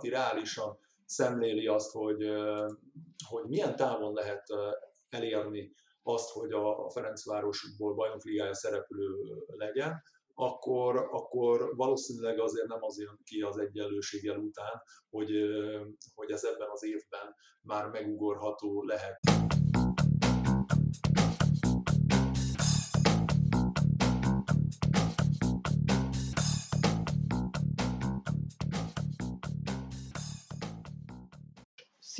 valaki reálisan szemléli azt, hogy, hogy milyen távon lehet elérni azt, hogy a Ferencvárosból bajnokligája szereplő legyen, akkor, akkor valószínűleg azért nem az jön ki az egyenlőséggel után, hogy, hogy ez ebben az évben már megugorható lehet.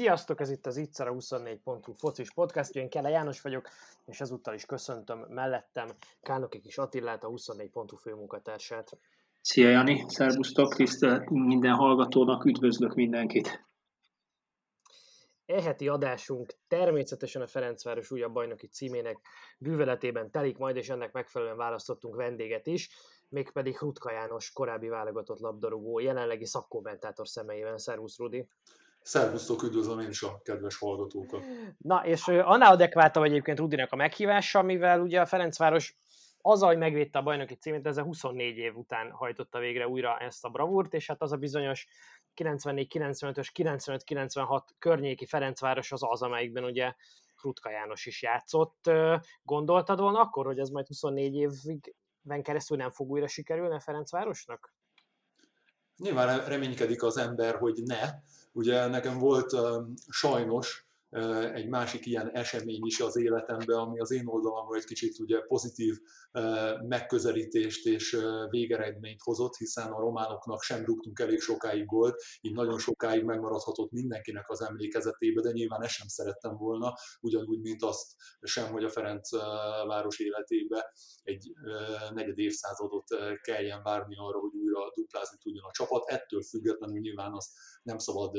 Sziasztok, ez itt az Ittszer a 24.hu focis podcast, én Kele János vagyok, és ezúttal is köszöntöm mellettem Kálnoki Kis Attillát, a 24.hu főmunkatársát. Szia Jani, szervusztok, tisztelt minden hallgatónak, üdvözlök mindenkit. Eheti adásunk természetesen a Ferencváros újabb bajnoki címének bűveletében telik majd, és ennek megfelelően választottunk vendéget is, mégpedig Rutka János, korábbi válogatott labdarúgó, jelenlegi szakkommentátor személyében. Szervusz, Rudi! Szervusztok, üdvözlöm én is a kedves hallgatókat. Na, és annál adekváltabb egyébként Rudinak a meghívása, mivel ugye a Ferencváros az, hogy megvédte a bajnoki címét, ezzel 24 év után hajtotta végre újra ezt a bravúrt, és hát az a bizonyos 94-95-ös, 95-96 környéki Ferencváros az az, amelyikben ugye Rutka János is játszott. Gondoltad volna akkor, hogy ez majd 24 évben keresztül nem fog újra sikerülni a Ferencvárosnak? Nyilván reménykedik az ember, hogy ne, Ugye nekem volt sajnos egy másik ilyen esemény is az életemben, ami az én oldalamról egy kicsit ugye pozitív megközelítést és végeredményt hozott, hiszen a románoknak sem rúgtunk elég sokáig gólt, így nagyon sokáig megmaradhatott mindenkinek az emlékezetébe, de nyilván ezt sem szerettem volna, ugyanúgy, mint azt sem, hogy a Ferenc város életébe egy negyed évszázadot kelljen várni arra, hogy újra duplázni tudjon a csapat. Ettől függetlenül nyilván azt nem szabad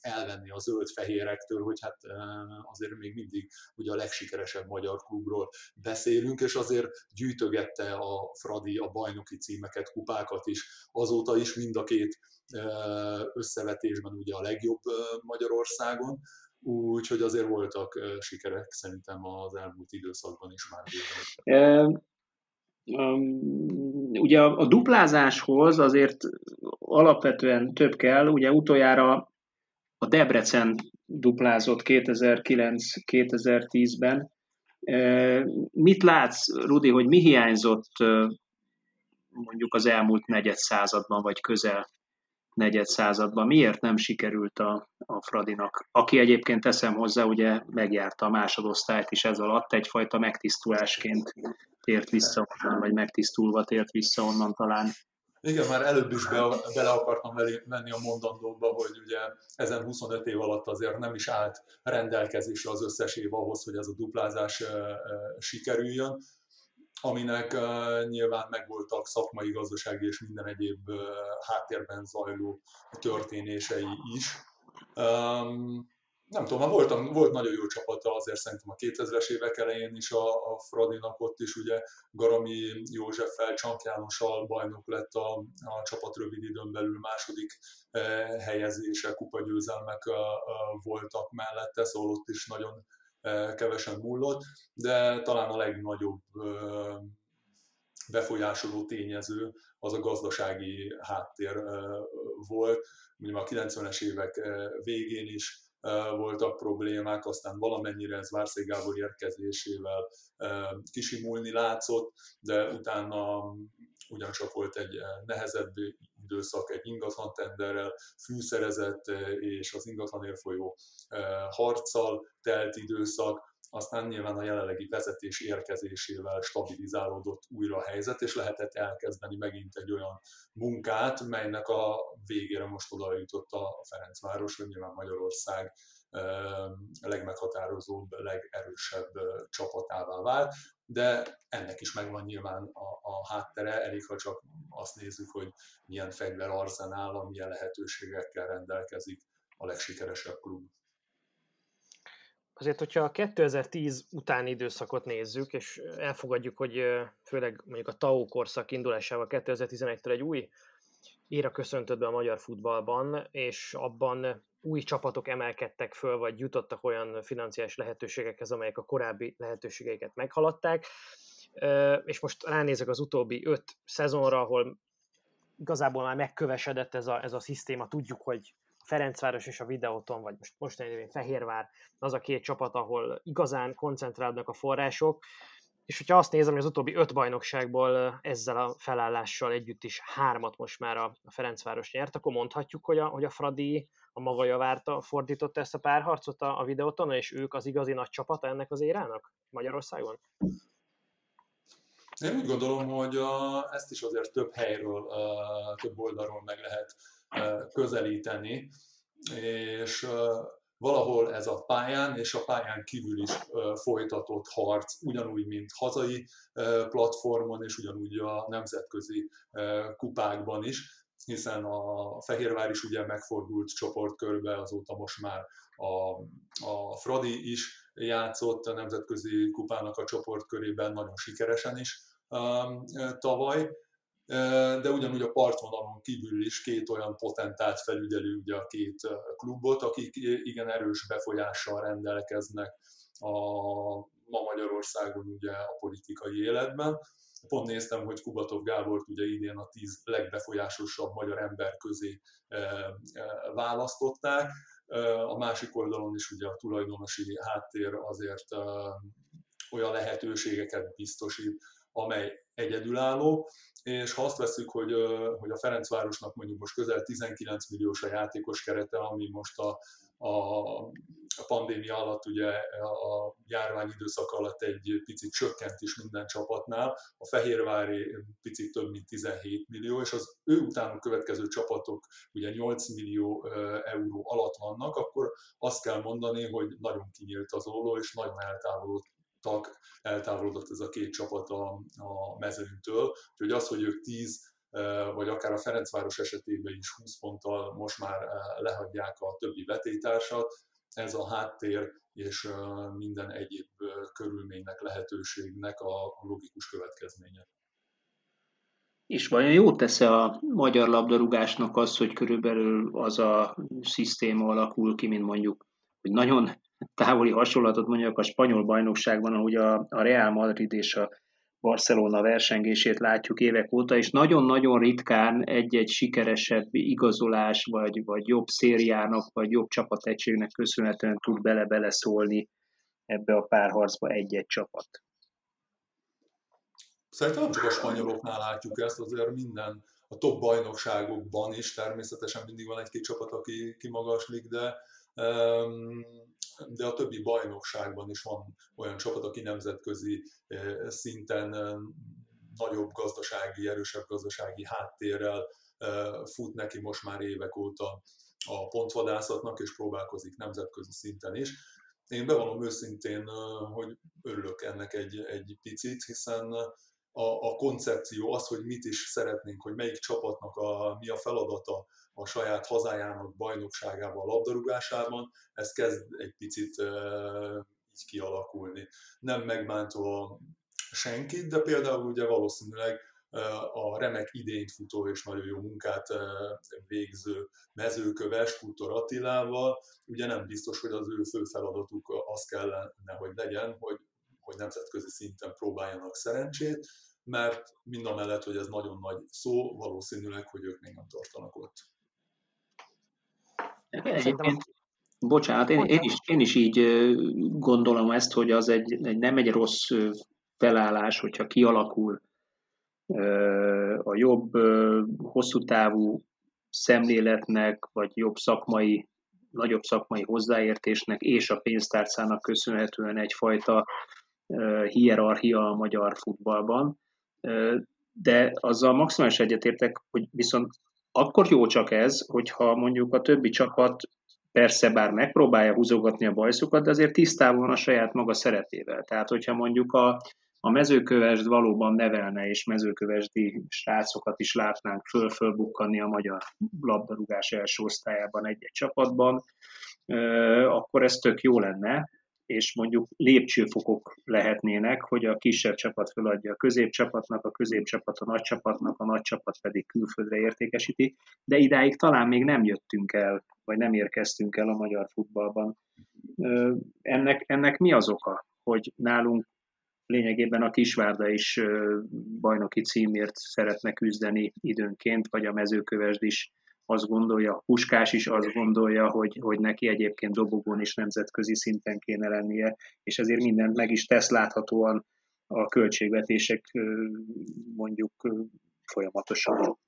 elvenni a zöld-fehérektől, hogy hát azért még mindig ugye a legsikeresebb magyar klubról beszélünk, és azért gyűjtögette a Fradi a bajnoki címeket, kupákat is, azóta is mind a két összevetésben ugye a legjobb Magyarországon, úgyhogy azért voltak sikerek szerintem az elmúlt időszakban is már. Ugye a, a duplázáshoz azért alapvetően több kell, ugye utoljára a Debrecen duplázott 2009-2010-ben. Mit látsz, Rudi, hogy mi hiányzott mondjuk az elmúlt negyed században, vagy közel negyed században? Miért nem sikerült a, a Fradinak? Aki egyébként teszem hozzá, ugye megjárta a másodosztályt is ez alatt, egyfajta megtisztulásként tért vissza vagy megtisztulva tért vissza onnan talán. Igen, már előbb is be, bele akartam menni a mondandóba, hogy ugye ezen 25 év alatt azért nem is állt rendelkezésre az összes év ahhoz, hogy ez a duplázás sikerüljön, aminek nyilván megvoltak szakmai, gazdasági és minden egyéb háttérben zajló történései is nem tudom, volt, volt nagyon jó csapata azért szerintem a 2000-es évek elején is a, a Fradinak ott is ugye Garami Józseffel, Csank Jánossal bajnok lett a, a csapat rövid időn belül második eh, helyezése, kupagyőzelmek eh, voltak mellette, szóval ott is nagyon eh, kevesen múlott, de talán a legnagyobb eh, befolyásoló tényező az a gazdasági háttér eh, volt. Mondjuk a 90-es évek eh, végén is voltak problémák, aztán valamennyire ez Várszék Gábor érkezésével kisimulni látszott, de utána ugyancsak volt egy nehezebb időszak, egy ingatlan tenderrel fűszerezett és az ingatlanért folyó harccal telt időszak, aztán nyilván a jelenlegi vezetés érkezésével stabilizálódott újra a helyzet, és lehetett elkezdeni megint egy olyan munkát, melynek a végére most oda jutott a Ferencváros, hogy nyilván Magyarország a legmeghatározóbb, legerősebb csapatává vált, de ennek is megvan nyilván a, a háttere, elég ha csak azt nézzük, hogy milyen fegyverarzenállal, milyen lehetőségekkel rendelkezik a legsikeresebb klub. Azért, hogyha a 2010 utáni időszakot nézzük, és elfogadjuk, hogy főleg mondjuk a TAO korszak indulásával 2011-től egy új éra köszöntött be a magyar futballban, és abban új csapatok emelkedtek föl, vagy jutottak olyan financiális lehetőségekhez, amelyek a korábbi lehetőségeiket meghaladták. És most ránézek az utóbbi öt szezonra, ahol igazából már megkövesedett ez a, ez a szisztéma, tudjuk, hogy Ferencváros és a Videoton, vagy most most Fehérvár, az a két csapat, ahol igazán koncentrálnak a források, és hogyha azt nézem, hogy az utóbbi öt bajnokságból ezzel a felállással együtt is hármat most már a Ferencváros nyert, akkor mondhatjuk, hogy a, hogy a Fradi a maga javárta fordította ezt a párharcot a, a videóton, és ők az igazi nagy csapata ennek az érának Magyarországon? Én úgy gondolom, hogy a, ezt is azért több helyről, uh, több oldalról meg lehet közelíteni, és valahol ez a pályán és a pályán kívül is folytatott harc, ugyanúgy, mint hazai platformon, és ugyanúgy a nemzetközi kupákban is, hiszen a Fehérvár is ugye megfordult csoportkörbe, azóta most már a, a Fradi is játszott a nemzetközi kupának a csoportkörében nagyon sikeresen is um, tavaly, de ugyanúgy a partvonalon kívül is két olyan potentált felügyelő ugye a két klubot, akik igen erős befolyással rendelkeznek a ma Magyarországon ugye a politikai életben. Pont néztem, hogy Kubatov Gábort ugye idén a tíz legbefolyásosabb magyar ember közé választották. A másik oldalon is ugye a tulajdonosi háttér azért olyan lehetőségeket biztosít, amely egyedülálló, és ha azt veszük, hogy, hogy a Ferencvárosnak mondjuk most közel 19 milliós a játékos kerete, ami most a, a, a pandémia alatt, ugye a járvány időszak alatt egy picit csökkent is minden csapatnál, a Fehérvári picit több mint 17 millió, és az ő utánuk következő csapatok ugye 8 millió euró alatt vannak, akkor azt kell mondani, hogy nagyon kinyílt az óló, és nagyon eltávolodott tag eltávolodott ez a két csapat a, a mezőnytől. Úgyhogy az, hogy ők 10 vagy akár a Ferencváros esetében is 20 ponttal most már lehagyják a többi vetétársat, ez a háttér és minden egyéb körülménynek, lehetőségnek a logikus következménye. És vajon jót tesz a magyar labdarúgásnak az, hogy körülbelül az a szisztéma alakul ki, mint mondjuk, hogy nagyon távoli hasonlatot mondjak a spanyol bajnokságban, ahogy a, a Real Madrid és a Barcelona versengését látjuk évek óta, és nagyon-nagyon ritkán egy-egy sikeresebb igazolás, vagy, vagy jobb szériának, vagy jobb csapategységnek köszönhetően tud bele-bele szólni ebbe a párharcba egy-egy csapat. Szerintem nem csak a spanyoloknál látjuk ezt, azért minden a top bajnokságokban is természetesen mindig van egy-két csapat, aki kimagaslik, de de a többi bajnokságban is van olyan csapat, aki nemzetközi szinten nagyobb gazdasági, erősebb gazdasági háttérrel fut neki most már évek óta a pontvadászatnak, és próbálkozik nemzetközi szinten is. Én bevallom őszintén, hogy örülök ennek egy, egy picit, hiszen a, a koncepció, az, hogy mit is szeretnénk, hogy melyik csapatnak a, mi a feladata, a saját hazájának bajnokságában, labdarúgásában, ez kezd egy picit így kialakulni. Nem megmántva senkit, de például ugye valószínűleg a remek idényt futó és nagyon jó munkát végző mezőköves Kultor Attilával, ugye nem biztos, hogy az ő fő feladatuk az kellene, hogy legyen, hogy, hogy nemzetközi szinten próbáljanak szerencsét, mert mind a mellett, hogy ez nagyon nagy szó, valószínűleg, hogy ők még nem tartanak ott. Egyébként, bocsánat, én, én, is, én is így gondolom ezt, hogy az egy, egy nem egy rossz felállás, hogyha kialakul a jobb, hosszú távú szemléletnek, vagy jobb szakmai, nagyobb szakmai hozzáértésnek és a pénztárcának köszönhetően egyfajta hierarchia a magyar futballban. De azzal maximális egyetértek, hogy viszont akkor jó csak ez, hogyha mondjuk a többi csapat persze bár megpróbálja húzogatni a bajszukat, de azért tisztában van a saját maga szerepével. Tehát, hogyha mondjuk a, a mezőkövesd valóban nevelne, és mezőkövesdi srácokat is látnánk föl-fölbukkanni a magyar labdarúgás első osztályában egy-egy csapatban, akkor ez tök jó lenne, és mondjuk lépcsőfokok lehetnének, hogy a kisebb csapat feladja a középcsapatnak, a középcsapat a nagy csapatnak, a nagy csapat pedig külföldre értékesíti, de idáig talán még nem jöttünk el, vagy nem érkeztünk el a magyar futballban. Ennek, ennek mi az oka, hogy nálunk lényegében a Kisvárda is bajnoki címért szeretne küzdeni időnként, vagy a mezőkövesd is azt gondolja, Puskás is azt gondolja, hogy, hogy neki egyébként dobogón is nemzetközi szinten kéne lennie, és ezért mindent meg is tesz láthatóan a költségvetések mondjuk folyamatosan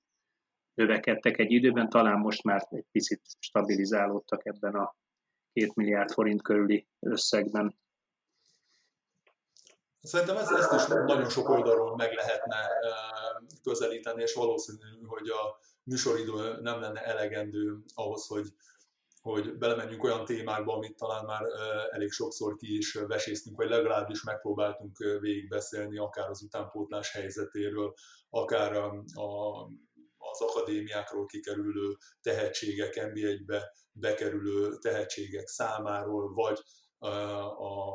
növekedtek egy időben, talán most már egy picit stabilizálódtak ebben a két milliárd forint körüli összegben. Szerintem ezt, ezt is nagyon sok oldalról meg lehetne közelíteni, és valószínű, hogy a műsoridő nem lenne elegendő ahhoz, hogy, hogy belemenjünk olyan témákba, amit talán már elég sokszor ki is veséztünk, vagy legalábbis megpróbáltunk végigbeszélni, akár az utánpótlás helyzetéről, akár a, a, az akadémiákról kikerülő tehetségek, NB1-be bekerülő tehetségek számáról, vagy a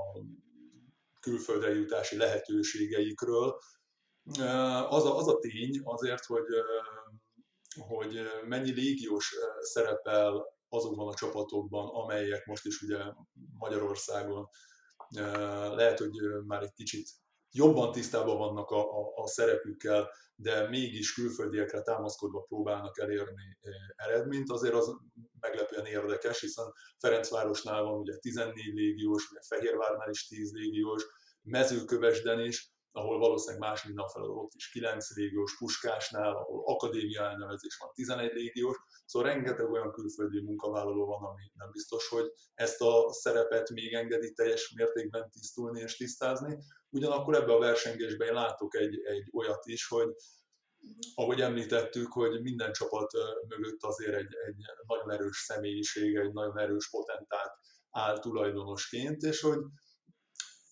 külföldre jutási lehetőségeikről. Az a, az a tény azért, hogy, hogy mennyi légiós szerepel azokban a csapatokban, amelyek most is ugye Magyarországon lehet, hogy már egy kicsit jobban tisztában vannak a, a, a szerepükkel, de mégis külföldiekre támaszkodva próbálnak elérni eredményt, azért az meglepően érdekes, hiszen Ferencvárosnál van ugye 14 légiós, ugye Fehérvárnál is 10 légiós, Mezőkövesden is, ahol valószínűleg más mindenfelé ott is 9 légiós, Puskásnál, ahol akadémia elnevezés van 11 légiós, szóval rengeteg olyan külföldi munkavállaló van, ami nem biztos, hogy ezt a szerepet még engedi teljes mértékben tisztulni és tisztázni. Ugyanakkor ebbe a versengésben én látok egy, egy olyat is, hogy ahogy említettük, hogy minden csapat mögött azért egy, egy nagyon erős személyiség, egy nagyon erős potentát áll tulajdonosként, és hogy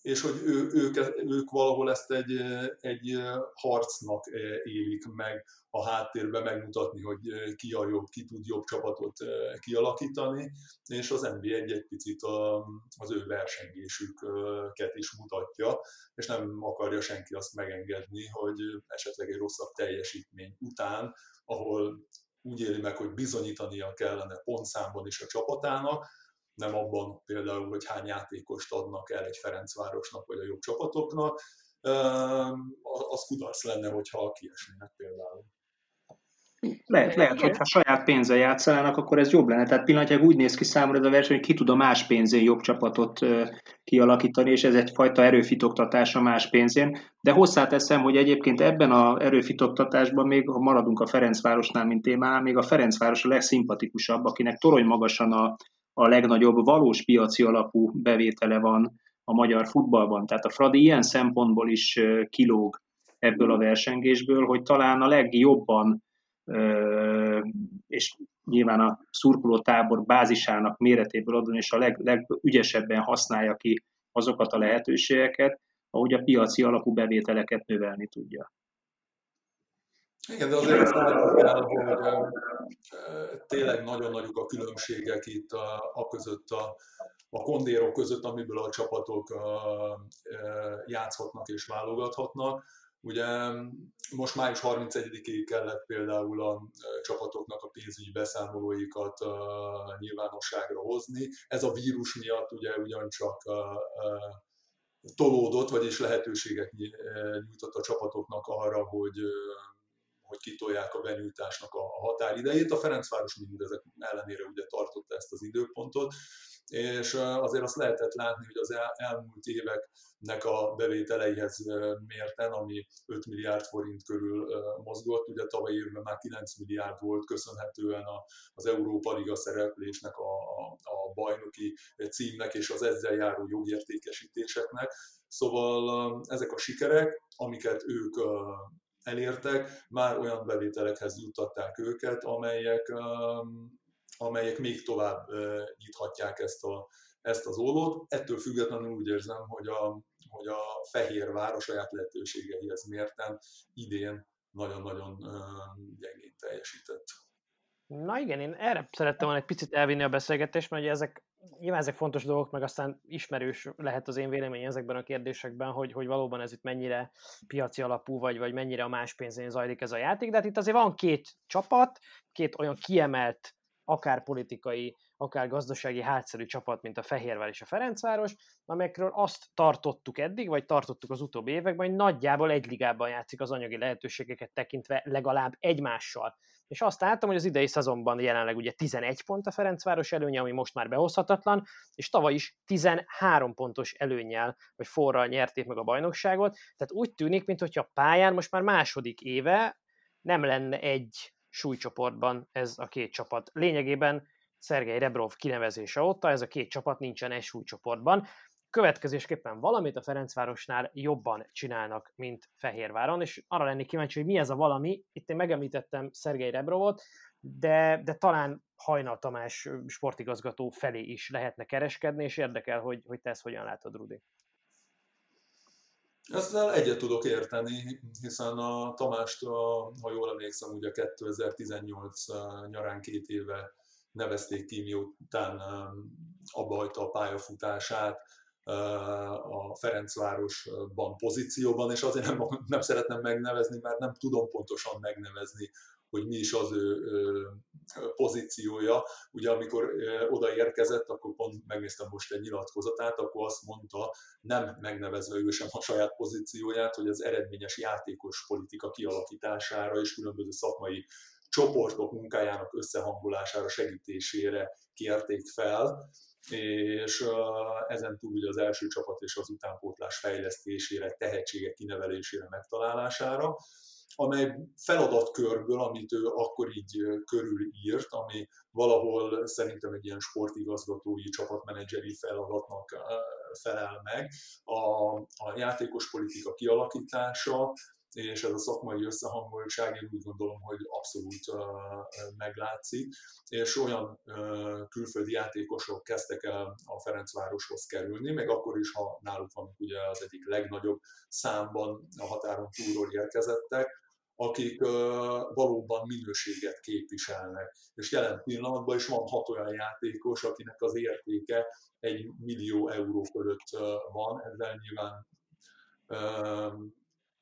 és hogy ő, ők, ők valahol ezt egy, egy harcnak élik meg a háttérben megmutatni, hogy ki a jobb, ki tud jobb csapatot kialakítani, és az NBA egy, egy picit a, az ő versengésüket is mutatja, és nem akarja senki azt megengedni, hogy esetleg egy rosszabb teljesítmény után, ahol úgy éli meg, hogy bizonyítania kellene pontszámban is a csapatának, nem abban például, hogy hány játékost adnak el egy Ferencvárosnak vagy a jobb csapatoknak, az kudarc lenne, hogyha kiesnének például. Lehet, lehet, hogy ha saját pénzzel játszanának, akkor ez jobb lenne. Tehát pillanatnyilag úgy néz ki számomra ez a verseny, hogy ki tud a más pénzén jobb csapatot kialakítani, és ez egyfajta erőfitoktatás a más pénzén. De hozzáteszem, hogy egyébként ebben a erőfitoktatásban még, ha maradunk a Ferencvárosnál, mint témánál, még a Ferencváros a legszimpatikusabb, akinek torony magasan a, a legnagyobb valós piaci alapú bevétele van a magyar futballban. Tehát a Fradi ilyen szempontból is kilóg ebből a versengésből, hogy talán a legjobban, és nyilván a szurkoló tábor bázisának méretéből adon, és a leg, legügyesebben használja ki azokat a lehetőségeket, ahogy a piaci alapú bevételeket növelni tudja. Igen, de azért azt látni kell, hogy tényleg nagyon nagyok a különbségek itt a, a között, a, a kondérok között, amiből a csapatok játszhatnak és válogathatnak. Ugye most május 31-ig kellett például a csapatoknak a pénzügyi beszámolóikat nyilvánosságra hozni. Ez a vírus miatt ugye ugyancsak tolódott, vagyis lehetőséget nyújtott a csapatoknak arra, hogy hogy kitolják a benyújtásnak a határidejét. A Ferencváros mindezek ellenére ugye tartotta ezt az időpontot, és azért azt lehetett látni, hogy az elmúlt éveknek a bevételeihez mérten, ami 5 milliárd forint körül mozgott, ugye tavaly évben már 9 milliárd volt köszönhetően az Európa Liga szereplésnek, a, a bajnoki címnek és az ezzel járó jogértékesítéseknek. Szóval ezek a sikerek, amiket ők elértek, már olyan bevételekhez juttatták őket, amelyek, amelyek még tovább nyithatják ezt, a, ezt az ollót. Ettől függetlenül úgy érzem, hogy a, hogy a Fehérvár a saját lehetőségeihez mérten idén nagyon-nagyon gyengén teljesített. Na igen, én erre szerettem volna egy picit elvinni a beszélgetést, mert ugye ezek nyilván ezek fontos dolgok, meg aztán ismerős lehet az én véleményem ezekben a kérdésekben, hogy, hogy valóban ez itt mennyire piaci alapú, vagy, vagy mennyire a más pénzén zajlik ez a játék, de hát itt azért van két csapat, két olyan kiemelt, akár politikai, akár gazdasági hátszerű csapat, mint a Fehérvár és a Ferencváros, amelyekről azt tartottuk eddig, vagy tartottuk az utóbbi években, hogy nagyjából egy ligában játszik az anyagi lehetőségeket tekintve legalább egymással. És azt láttam, hogy az idei szezonban jelenleg ugye 11 pont a Ferencváros előnye, ami most már behozhatatlan, és tavaly is 13 pontos előnyel, vagy forral nyerték meg a bajnokságot, tehát úgy tűnik, mintha a pályán most már második éve nem lenne egy súlycsoportban ez a két csapat. Lényegében Szergei Rebrov kinevezése óta ez a két csapat nincsen egy súlycsoportban. Következésképpen valamit a Ferencvárosnál jobban csinálnak, mint Fehérváron, és arra lennék kíváncsi, hogy mi ez a valami. Itt én megemlítettem Szergei Rebrovot, de, de talán Hajnal Tamás sportigazgató felé is lehetne kereskedni, és érdekel, hogy, hogy te ezt hogyan látod, Rudi. Ezzel egyet tudok érteni, hiszen a Tamást, ha jól emlékszem, ugye 2018 nyarán két éve nevezték ki, miután abba hagyta a pályafutását a Ferencvárosban pozícióban, és azért nem, nem szeretném megnevezni, mert nem tudom pontosan megnevezni, hogy mi is az ő, pozíciója. Ugye amikor odaérkezett, akkor pont megnéztem most egy nyilatkozatát, akkor azt mondta, nem megnevezve ő sem a saját pozícióját, hogy az eredményes játékos politika kialakítására és különböző szakmai csoportok munkájának összehangolására, segítésére kérték fel, és ezen túl ugye az első csapat és az utánpótlás fejlesztésére, tehetségek kinevelésére, megtalálására, amely feladatkörből, amit ő akkor így körülírt, ami valahol szerintem egy ilyen sportigazgatói, csapatmenedzseri feladatnak felel meg, a, a játékos politika kialakítása, és ez a szakmai összehangoltság én úgy gondolom, hogy abszolút meglátszik, és olyan külföldi játékosok kezdtek el a Ferencvároshoz kerülni, meg akkor is, ha náluk van ugye az egyik legnagyobb számban a határon túlról érkezettek, akik valóban minőséget képviselnek. És jelen pillanatban is van hat olyan játékos, akinek az értéke egy millió euró fölött van, ezzel nyilván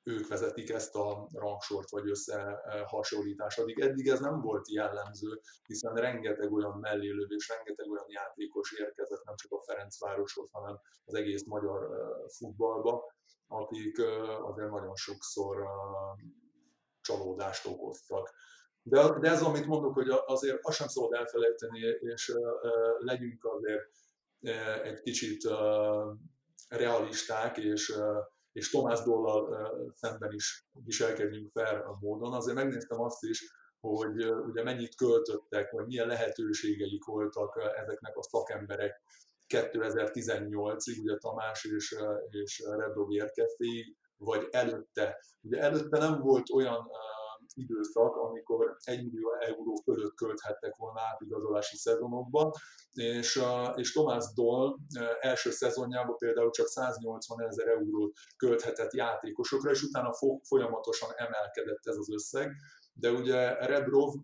ők vezetik ezt a rangsort vagy összehasonlítást. Addig eddig ez nem volt jellemző, hiszen rengeteg olyan mellélövés, rengeteg olyan játékos érkezett nem csak a Ferencvároshoz, hanem az egész magyar futballba, akik azért nagyon sokszor csalódást okoztak. De, de ez, amit mondok, hogy azért azt sem szabad elfelejteni, és legyünk azért egy kicsit realisták, és és Tomás Dollal szemben is viselkedjünk fel a módon. Azért megnéztem azt is, hogy ugye mennyit költöttek, vagy milyen lehetőségeik voltak ezeknek a szakemberek 2018-ig, ugye Tamás és, és Redrov érkeztéig, vagy előtte. Ugye előtte nem volt olyan időszak, amikor 1 millió euró fölött költhettek volna átigazolási szezonokban, és, és Tomás Doll első szezonjában például csak 180 ezer eurót költhetett játékosokra, és utána folyamatosan emelkedett ez az összeg. De ugye Rebrov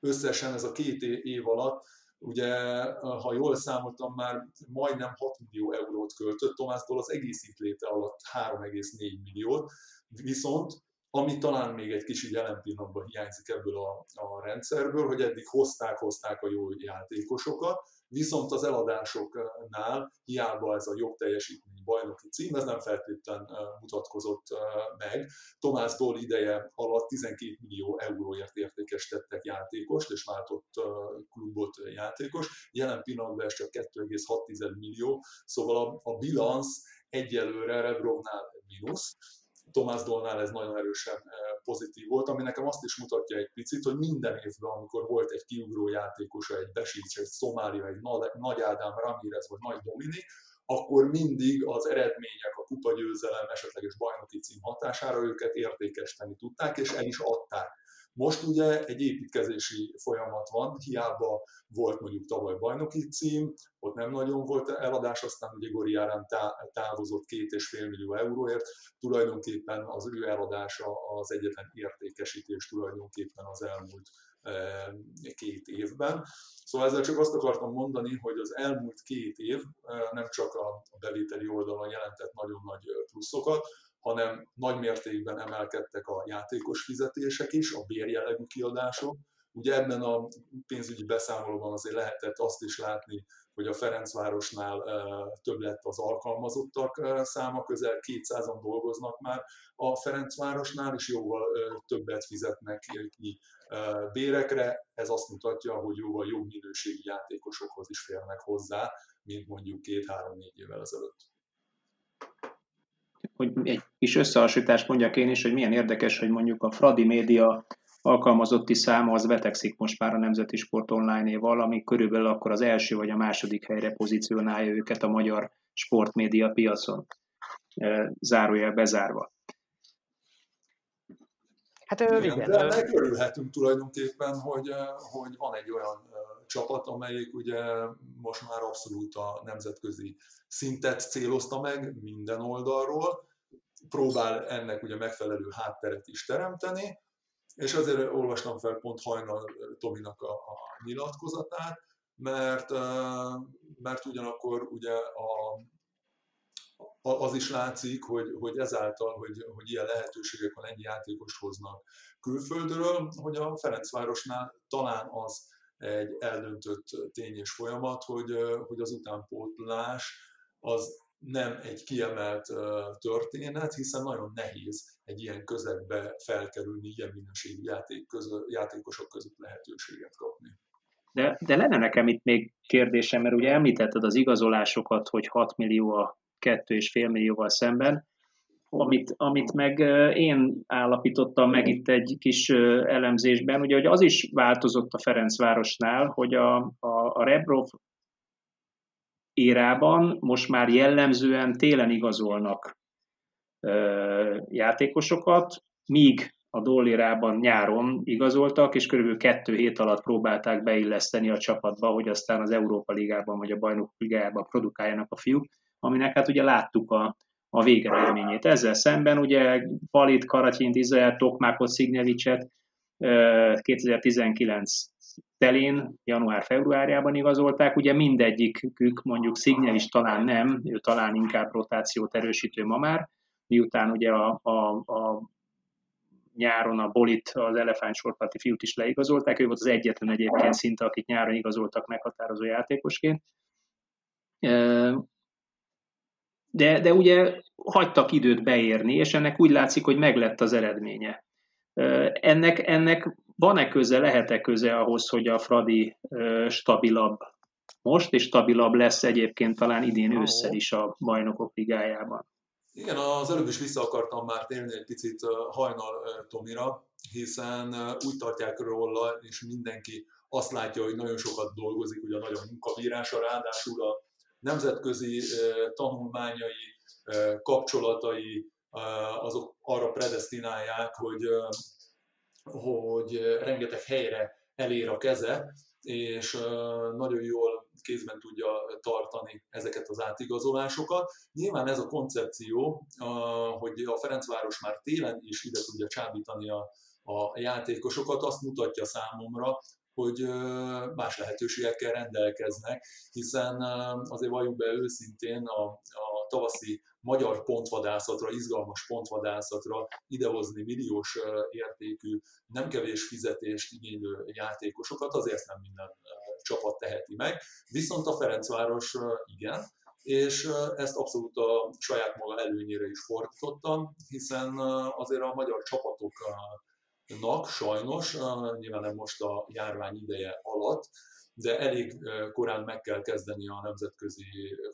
összesen ez a két év alatt ugye, ha jól számoltam, már majdnem 6 millió eurót költött, Tomásztól az egész itt léte alatt 3,4 milliót, viszont ami talán még egy kicsit jelen pillanatban hiányzik ebből a, a rendszerből, hogy eddig hozták, hozták a jó játékosokat, viszont az eladásoknál hiába ez a jobb teljesítmény bajnoki cím, ez nem feltétlenül mutatkozott meg. Tomás Doll ideje alatt 12 millió euróért értékesítettek játékost, és váltott klubot játékos. Jelen pillanatban ez csak 2,6 millió, szóval a, a bilansz egyelőre Rebrovnál mínusz, Tomás Dolnál ez nagyon erősen eh, pozitív volt, ami nekem azt is mutatja egy picit, hogy minden évben, amikor volt egy kiugró játékosa, egy Besics, egy Szomália, egy Nagy Ádám, Ramirez vagy Nagy Dominik, akkor mindig az eredmények, a kupagyőzelem, esetleges bajnoki cím hatására őket értékesíteni tudták, és el is adták. Most ugye egy építkezési folyamat van, hiába volt mondjuk tavaly bajnoki cím, ott nem nagyon volt eladás, aztán ugye Gori Árán távozott két és fél millió euróért, tulajdonképpen az ő eladása az egyetlen értékesítés tulajdonképpen az elmúlt eh, két évben. Szóval ezzel csak azt akartam mondani, hogy az elmúlt két év eh, nem csak a bevételi oldalon jelentett nagyon nagy eh, pluszokat, hanem nagy mértékben emelkedtek a játékos fizetések is, a bérjellegű kiadások, Ugye ebben a pénzügyi beszámolóban azért lehetett azt is látni, hogy a Ferencvárosnál több lett az alkalmazottak száma, közel 200-an dolgoznak már a Ferencvárosnál, és jóval többet fizetnek ki bérekre. Ez azt mutatja, hogy jóval jobb minőségi játékosokhoz is férnek hozzá, mint mondjuk két-három-négy évvel ezelőtt. Hogy egy kis összehasonlítást mondjak én is, hogy milyen érdekes, hogy mondjuk a Fradi Média alkalmazotti száma az vetekszik most már a Nemzeti Sport Online-éval, ami körülbelül akkor az első vagy a második helyre pozícionálja őket a magyar sportmédia piacon, zárójel bezárva. Hát igen, igen. De örülhetünk tulajdonképpen, hogy, hogy van egy olyan csapat, amelyik ugye most már abszolút a nemzetközi szintet célozta meg minden oldalról, próbál ennek ugye megfelelő hátteret is teremteni, és azért olvastam fel pont hajnal Tominak a, a nyilatkozatát, mert, mert ugyanakkor ugye a, az is látszik, hogy, hogy ezáltal, hogy, hogy ilyen lehetőségek van, ennyi játékos hoznak külföldről, hogy a Ferencvárosnál talán az egy eldöntött tény és folyamat, hogy, hogy az utánpótlás az nem egy kiemelt történet, hiszen nagyon nehéz egy ilyen közegbe felkerülni, ilyen minőségű játék közö, játékosok között lehetőséget kapni. De, de lenne nekem itt még kérdésem, mert ugye említetted az igazolásokat, hogy 6 millió a 2,5 millióval szemben, amit, amit meg én állapítottam meg itt egy kis elemzésben, ugye hogy az is változott a Ferencvárosnál, hogy a, a, a Rebrov érában most már jellemzően télen igazolnak ö, játékosokat, míg a dollérában nyáron igazoltak, és körülbelül kettő hét alatt próbálták beilleszteni a csapatba, hogy aztán az Európa Ligában vagy a Bajnok Ligájában produkáljanak a fiúk, aminek hát ugye láttuk a, a végeredményét. Ezzel szemben ugye Palit, Karatyint, Izrael, Tokmákot, Szignevicset 2019 telén, január-februárjában igazolták, ugye mindegyikük, mondjuk Szignel is talán nem, ő talán inkább rotációt erősítő ma már, miután ugye a, a, a nyáron a Bolit, az elefántsorpati fiút is leigazolták, ő volt az egyetlen egyébként szinte, akit nyáron igazoltak meghatározó játékosként. De, de ugye hagytak időt beérni, és ennek úgy látszik, hogy meglett az eredménye. Ennek, ennek van-e köze, lehet-e köze ahhoz, hogy a Fradi stabilabb most, és stabilabb lesz egyébként talán idén ősszel is a bajnokok ligájában? Igen, az előbb is vissza akartam már térni egy picit hajnal Tomira, hiszen úgy tartják róla, és mindenki azt látja, hogy nagyon sokat dolgozik, ugye nagyon munkabírása, ráadásul a nemzetközi tanulmányai, kapcsolatai, azok arra predestinálják, hogy hogy rengeteg helyre elér a keze, és nagyon jól kézben tudja tartani ezeket az átigazolásokat. Nyilván ez a koncepció, hogy a Ferencváros már télen is ide tudja csábítani a, a játékosokat, azt mutatja számomra, hogy más lehetőségekkel rendelkeznek, hiszen azért valljuk be őszintén a, a tavaszi magyar pontvadászatra, izgalmas pontvadászatra idehozni milliós értékű, nem kevés fizetést igénylő játékosokat, azért nem minden csapat teheti meg. Viszont a Ferencváros igen, és ezt abszolút a saját maga előnyére is fordítottam, hiszen azért a magyar csapatoknak sajnos, nyilván nem most a járvány ideje alatt, de elég korán meg kell kezdeni a nemzetközi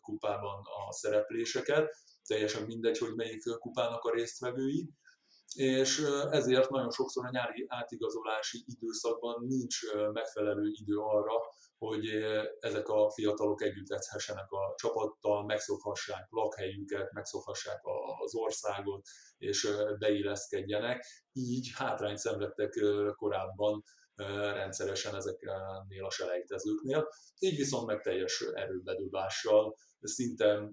kupában a szerepléseket, teljesen mindegy, hogy melyik kupának a résztvevői, és ezért nagyon sokszor a nyári átigazolási időszakban nincs megfelelő idő arra, hogy ezek a fiatalok együtt edzhessenek a csapattal, megszokhassák lakhelyüket, megszokhassák az országot, és beilleszkedjenek. Így hátrányt szenvedtek korábban rendszeresen ezeknél a selejtezőknél. Így viszont meg teljes erőbedobással szinte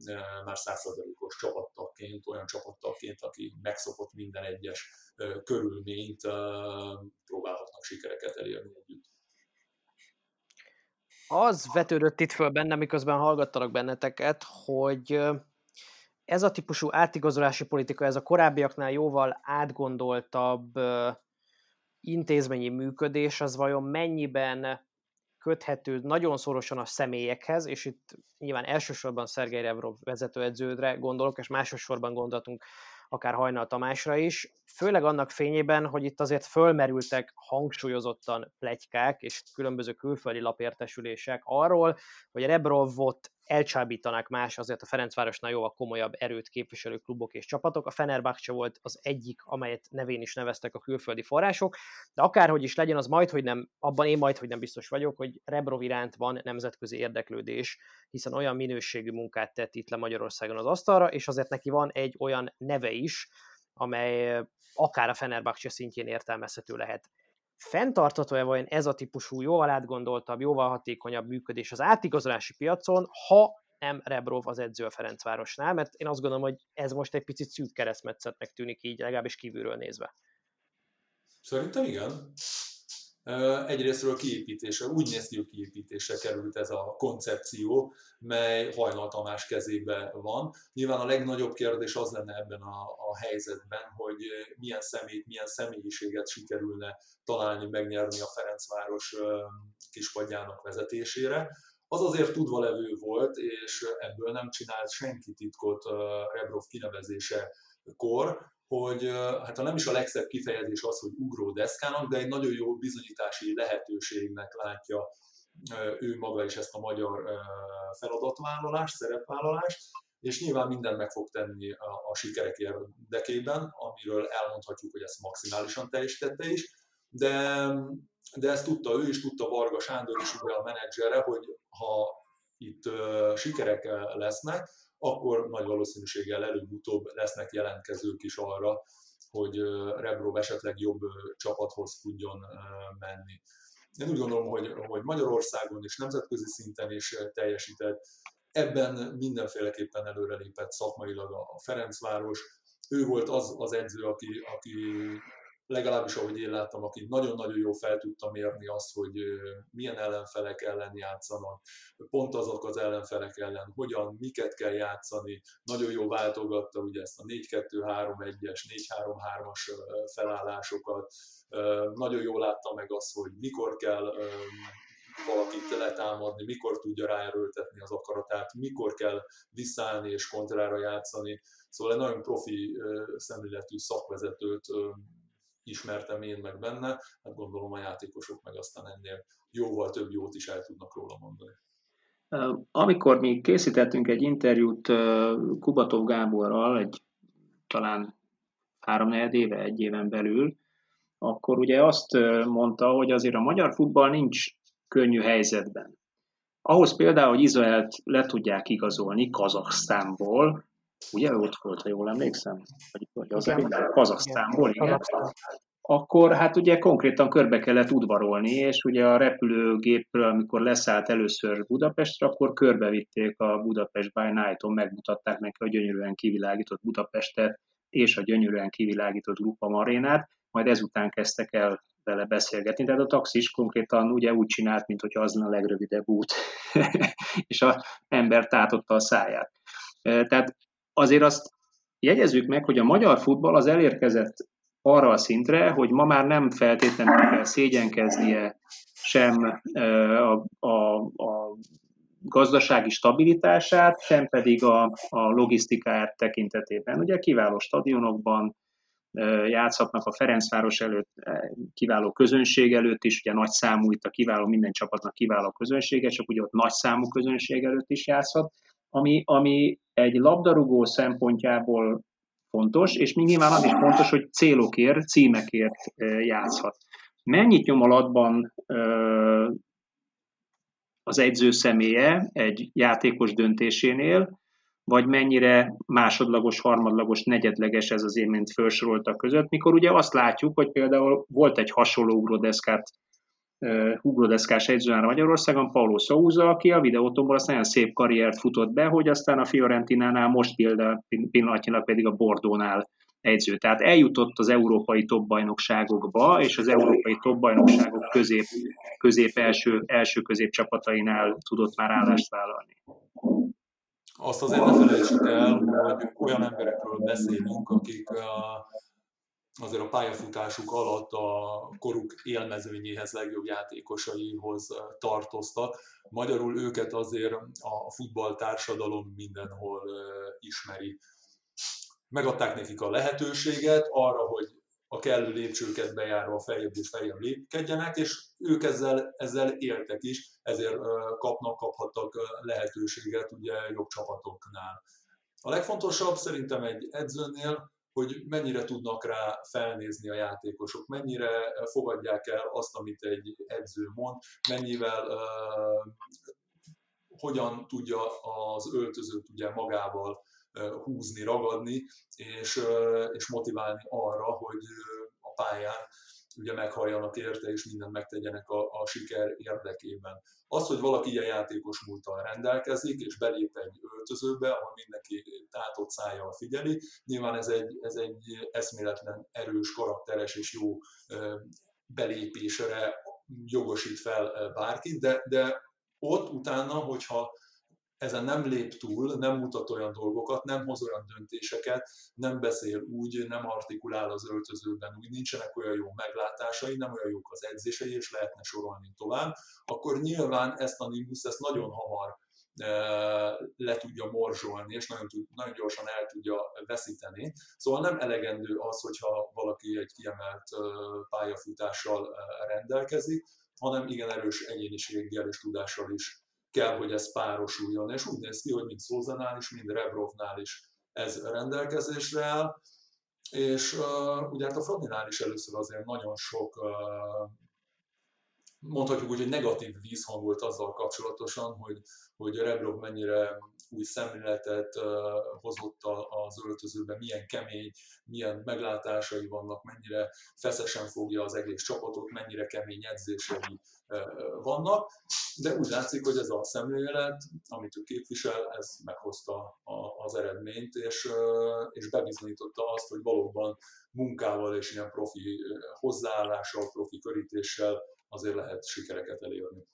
már százszerzalékos csapattagként, olyan csapattagként, aki megszokott minden egyes körülményt, próbálhatnak sikereket elérni együtt. Az vetődött itt föl bennem, miközben hallgattalak benneteket, hogy ez a típusú átigazolási politika, ez a korábbiaknál jóval átgondoltabb intézményi működés az vajon mennyiben köthető nagyon szorosan a személyekhez, és itt nyilván elsősorban Szergei Rebrov vezetőedződre gondolok, és másosorban gondoltunk akár Hajnal Tamásra is, főleg annak fényében, hogy itt azért fölmerültek hangsúlyozottan plegykák és különböző külföldi lapértesülések arról, hogy Rebrovot elcsábítanák más azért a Ferencvárosnál jóval komolyabb erőt képviselő klubok és csapatok. A Fenerbahce volt az egyik, amelyet nevén is neveztek a külföldi források, de akárhogy is legyen, az majd, hogy nem, abban én majd, hogy nem biztos vagyok, hogy Rebrov iránt van nemzetközi érdeklődés, hiszen olyan minőségű munkát tett itt le Magyarországon az asztalra, és azért neki van egy olyan neve is, amely akár a Fenerbahce szintjén értelmezhető lehet fenntartható-e vajon ez a típusú jóval átgondoltabb, jóval hatékonyabb működés az átigazolási piacon, ha nem Rebrov az edző a Ferencvárosnál, mert én azt gondolom, hogy ez most egy picit szűk keresztmetszetnek tűnik így, legalábbis kívülről nézve. Szerintem igen. Egyrésztről kiépítése, úgy néz ki, hogy kiépítése került ez a koncepció, mely Hajnal Tamás kezébe van. Nyilván a legnagyobb kérdés az lenne ebben a, a helyzetben, hogy milyen szemét, milyen személyiséget sikerülne találni, megnyerni a Ferencváros kispadjának vezetésére. Az azért tudva levő volt, és ebből nem csinált senki titkot Rebrov kinevezése kor, hogy hát ha nem is a legszebb kifejezés az, hogy ugró deszkának, de egy nagyon jó bizonyítási lehetőségnek látja ő maga is ezt a magyar feladatvállalást, szerepvállalást, és nyilván mindent meg fog tenni a, a sikerek érdekében, amiről elmondhatjuk, hogy ezt maximálisan teljesítette is, de, de ezt tudta ő is, tudta Varga Sándor is, ugye a menedzsere, hogy ha itt uh, sikerek lesznek, akkor nagy valószínűséggel előbb-utóbb lesznek jelentkezők is arra, hogy Rebrov esetleg jobb csapathoz tudjon menni. Én úgy gondolom, hogy, hogy Magyarországon és nemzetközi szinten is teljesített, ebben mindenféleképpen előrelépett szakmailag a Ferencváros. Ő volt az az edző, aki, aki legalábbis ahogy én láttam, aki nagyon-nagyon jó fel tudta mérni azt, hogy milyen ellenfelek ellen játszanak, pont azok az ellenfelek ellen, hogyan, miket kell játszani, nagyon jó váltogatta ugye ezt a 4-2-3-1-es, 4-3-3-as felállásokat, nagyon jól látta meg azt, hogy mikor kell valakit letámadni, mikor tudja ráerőltetni az akaratát, mikor kell visszaállni és kontrára játszani. Szóval egy nagyon profi szemléletű szakvezetőt ismertem én meg benne, hát gondolom a játékosok meg aztán ennél jóval több jót is el tudnak róla mondani. Amikor mi készítettünk egy interjút Kubatov Gáborral, egy talán három éve, egy éven belül, akkor ugye azt mondta, hogy azért a magyar futball nincs könnyű helyzetben. Ahhoz például, hogy Izraelt le tudják igazolni Kazaksztánból, ugye ott volt, ha jól emlékszem, vagy, vagy az igen, Kazaksztánból, igen. igen. Akkor hát ugye konkrétan körbe kellett udvarolni, és ugye a repülőgépről, amikor leszállt először Budapestre, akkor körbevitték a Budapest by Night-on, megmutatták neki a gyönyörűen kivilágított Budapestet, és a gyönyörűen kivilágított Grupa Marénát, majd ezután kezdtek el vele beszélgetni. Tehát a taxis konkrétan ugye úgy csinált, mint hogy az a legrövidebb út, és a ember tátotta a száját. Tehát azért azt jegyezzük meg, hogy a magyar futball az elérkezett arra a szintre, hogy ma már nem feltétlenül kell szégyenkeznie sem a, a, a gazdasági stabilitását, sem pedig a, a logisztikáját tekintetében. Ugye kiváló stadionokban játszhatnak a Ferencváros előtt, kiváló közönség előtt is, ugye nagy számú, itt a kiváló, minden csapatnak kiváló közönsége, csak ugye ott nagy számú közönség előtt is játszhat, ami, ami egy labdarúgó szempontjából fontos, és még nyilván az is fontos, hogy célokért, címekért játszhat. Mennyit nyom alatban az edző személye egy játékos döntésénél, vagy mennyire másodlagos, harmadlagos, negyedleges ez az mint felsoroltak között, mikor ugye azt látjuk, hogy például volt egy hasonló ugródeszkát ugródeszkás edzőára Magyarországon, Paulo Souza, aki a videótomból azt nagyon szép karriert futott be, hogy aztán a Fiorentinánál most például pillanatnyilag pedig a Bordónál edző. Tehát eljutott az európai topbajnokságokba, és az európai topbajnokságok közép, közép első, első közép csapatainál tudott már állást vállalni. Azt azért ne felejtsük el, hogy olyan emberekről beszélünk, akik a azért a pályafutásuk alatt a koruk élmezőnyéhez legjobb játékosaihoz tartoztak. Magyarul őket azért a futball társadalom mindenhol ismeri. Megadták nekik a lehetőséget arra, hogy a kellő lépcsőket bejárva feljebb és feljebb lépkedjenek, és ők ezzel, ezzel éltek is, ezért kapnak, kaphattak lehetőséget ugye jobb csapatoknál. A legfontosabb szerintem egy edzőnél, hogy mennyire tudnak rá felnézni a játékosok, mennyire fogadják el azt, amit egy edző mond, mennyivel uh, hogyan tudja az öltözőt ugye magával húzni, ragadni, és, és motiválni arra, hogy a pályán ugye meghalljanak érte, és mindent megtegyenek a, a siker érdekében. Az, hogy valaki ilyen játékos múltal rendelkezik, és belép egy öltözőbe, ahol mindenki tátott szájjal figyeli, nyilván ez egy, ez egy eszméletlen, erős, karakteres és jó belépésre jogosít fel bárkit, de, de ott utána, hogyha ezen nem lép túl, nem mutat olyan dolgokat, nem hoz olyan döntéseket, nem beszél úgy, nem artikulál az öltözőben, úgy nincsenek olyan jó meglátásai, nem olyan jók az edzései, és lehetne sorolni tovább, akkor nyilván ezt a Nimbus ezt nagyon hamar e, le tudja morzsolni, és nagyon, tud, nagyon gyorsan el tudja veszíteni. Szóval nem elegendő az, hogyha valaki egy kiemelt e, pályafutással e, rendelkezik, hanem igen erős egyéniséggel és tudással is kell, hogy ez párosuljon. És úgy néz ki, hogy mind Szózanál is, mind Rebrovnál is ez rendelkezésre áll. És uh, ugye hát a Fradinál is először azért nagyon sok, uh, mondhatjuk úgy, hogy negatív vízhang volt azzal kapcsolatosan, hogy, hogy Rebrov mennyire új szemléletet hozott az öltözőbe, milyen kemény, milyen meglátásai vannak, mennyire feszesen fogja az egész csapatot, mennyire kemény edzései vannak de úgy látszik, hogy ez a szemlélet, amit ő képvisel, ez meghozta az eredményt, és, és bebizonyította azt, hogy valóban munkával és ilyen profi hozzáállással, profi körítéssel azért lehet sikereket elérni.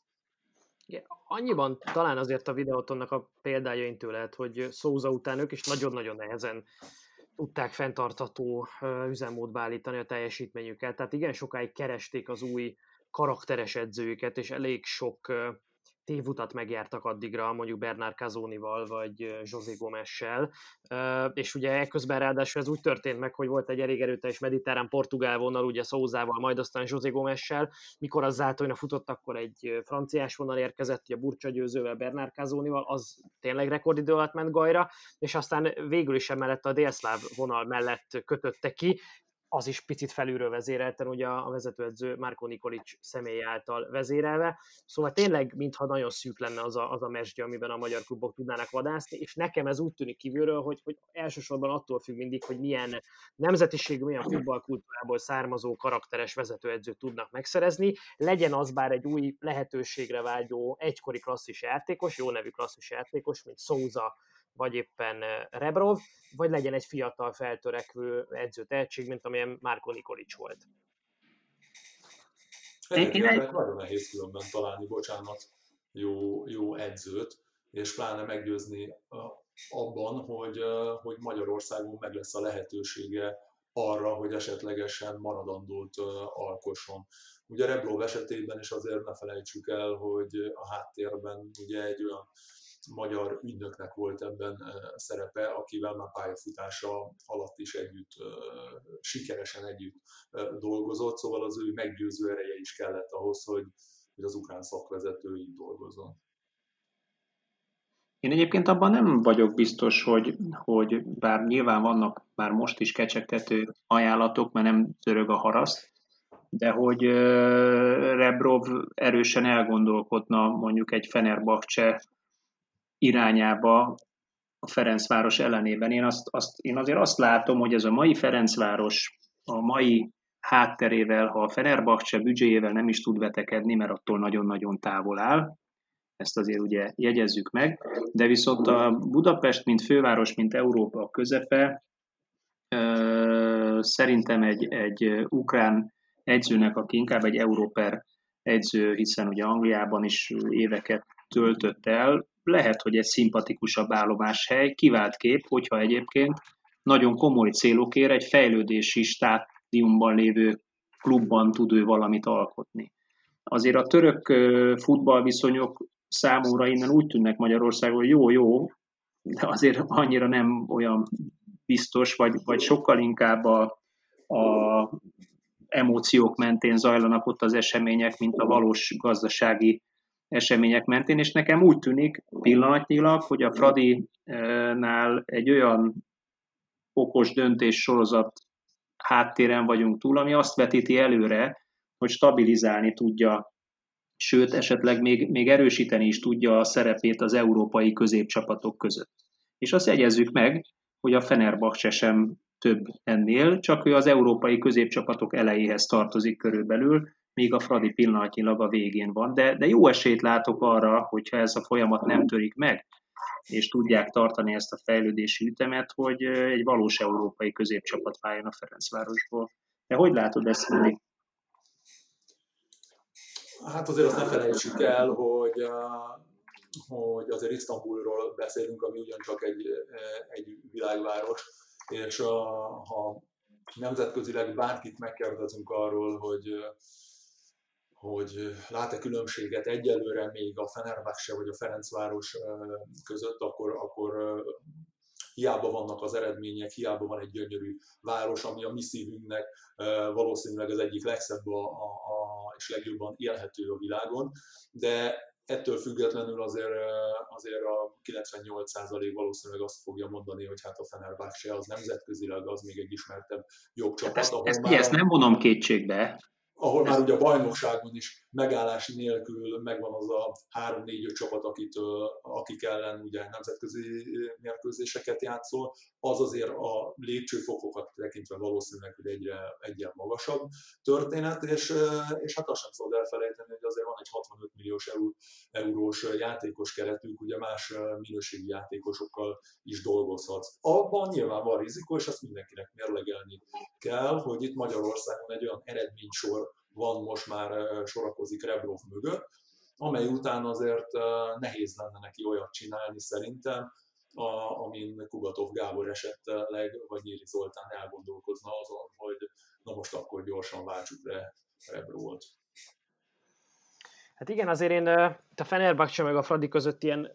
Annyiban talán azért a videótonnak a példája lehet, hogy Szóza után ők is nagyon-nagyon nehezen tudták fenntartató üzemmódba állítani a teljesítményüket. Tehát igen sokáig keresték az új karakteres edzőket, és elég sok tévutat megjártak addigra, mondjuk Bernard Cazonival, vagy José Gomessel, és ugye ekközben ráadásul ez úgy történt meg, hogy volt egy elég erőteljes mediterrán portugál vonal, ugye Szózával, majd aztán José Gomessel, mikor az Zátóina futott, akkor egy franciás vonal érkezett, ugye Burcsa győzővel, Bernard Cazonival, az tényleg rekordidő alatt ment Gajra, és aztán végül is emellett a délszláv vonal mellett kötötte ki, az is picit felülről vezérelten, ugye a vezetőedző Márko Nikolic személy által vezérelve. Szóval tényleg, mintha nagyon szűk lenne az a, az a mesdje, amiben a magyar klubok tudnának vadászni, és nekem ez úgy tűnik kívülről, hogy, hogy elsősorban attól függ mindig, hogy milyen nemzetiségű, milyen futballkultúrából származó karakteres vezetőedzőt tudnak megszerezni. Legyen az bár egy új lehetőségre vágyó egykori klasszis játékos, jó nevű klasszis játékos, mint Souza, vagy éppen Rebrov, vagy legyen egy fiatal feltörekvő edző tehetség, mint amilyen Márko Nikolic volt. Én, egy... Nagyon nehéz különben találni, bocsánat, jó, jó edzőt, és pláne meggyőzni abban, hogy, hogy Magyarországon meg lesz a lehetősége arra, hogy esetlegesen maradandót alkosson. Ugye Rebrov esetében is azért ne felejtsük el, hogy a háttérben ugye egy olyan magyar ügynöknek volt ebben szerepe, akivel már pályafutása alatt is együtt, sikeresen együtt dolgozott, szóval az ő meggyőző ereje is kellett ahhoz, hogy, hogy az ukrán szakvezető így dolgozzon. Én egyébként abban nem vagyok biztos, hogy, hogy bár nyilván vannak már most is kecsegtető ajánlatok, mert nem törög a haraszt, de hogy Rebrov erősen elgondolkodna mondjuk egy Fenerbahce irányába a Ferencváros ellenében. Én, azt, azt, én azért azt látom, hogy ez a mai Ferencváros a mai hátterével, ha a Fenerbahce büdzséjével nem is tud vetekedni, mert attól nagyon-nagyon távol áll, ezt azért ugye jegyezzük meg, de viszont a Budapest, mint főváros, mint Európa közepe, szerintem egy, egy ukrán edzőnek, aki inkább egy európer edző, hiszen ugye Angliában is éveket töltött el, lehet, hogy egy szimpatikusabb állomáshely, kivált kép, hogyha egyébként nagyon komoly célokért egy fejlődési stát, diumban lévő klubban tud ő valamit alkotni. Azért a török futballviszonyok számomra innen úgy tűnnek Magyarországon, jó-jó, de azért annyira nem olyan biztos, vagy, vagy sokkal inkább a, a emóciók mentén zajlanak ott az események, mint a valós gazdasági események mentén, és nekem úgy tűnik pillanatnyilag, hogy a Fradi-nál egy olyan okos döntés sorozat háttéren vagyunk túl, ami azt vetíti előre, hogy stabilizálni tudja, sőt, esetleg még, még erősíteni is tudja a szerepét az európai középcsapatok között. És azt jegyezzük meg, hogy a Fenerbahce sem több ennél, csak ő az európai középcsapatok elejéhez tartozik körülbelül, míg a Fradi pillanatnyilag a végén van. De, de jó esélyt látok arra, hogyha ez a folyamat nem törik meg, és tudják tartani ezt a fejlődési ütemet, hogy egy valós európai középcsapat váljon a Ferencvárosból. De hogy látod ezt, Mili? Hát azért azt ne felejtsük el, hogy, hogy azért Isztambulról beszélünk, ami ugyancsak egy, egy világváros, és a, ha nemzetközileg bárkit megkérdezünk arról, hogy hogy lát-e különbséget egyelőre még a Fenerbahce vagy a Ferencváros között, akkor, akkor hiába vannak az eredmények, hiába van egy gyönyörű város, ami a mi szívünknek valószínűleg az egyik legszebb a, a, a, és legjobban élhető a világon, de ettől függetlenül azért, azért a 98% valószínűleg azt fogja mondani, hogy hát a Fenerbahce az nemzetközileg az még egy ismertebb jobb csapat. Hát ezt, ezt, ezt nem vonom kétségbe, ahol már ugye a bajnokságon is megállás nélkül megvan az a 3-4-5 csapat, akit, akik ellen ugye nemzetközi mérkőzéseket játszol, az azért a lépcsőfokokat tekintve valószínűleg, egyre, egyre magasabb történet, és, és hát azt sem szabad elfelejteni, hogy azért van egy 65 milliós euró, eurós játékos keretünk, ugye más minőségi játékosokkal is dolgozhatsz. Abban nyilván van rizikó, és azt mindenkinek mérlegelni kell, hogy itt Magyarországon egy olyan eredménysor van most már sorakozik Rebrov mögött, amely után azért nehéz lenne neki olyat csinálni szerintem, a, amin Kugatov Gábor esetleg, vagy Nyíri Zoltán elgondolkozna azon, hogy na most akkor gyorsan váltsuk le Rebrovot. Hát igen, azért én a Fenerbahce meg a Fradi között ilyen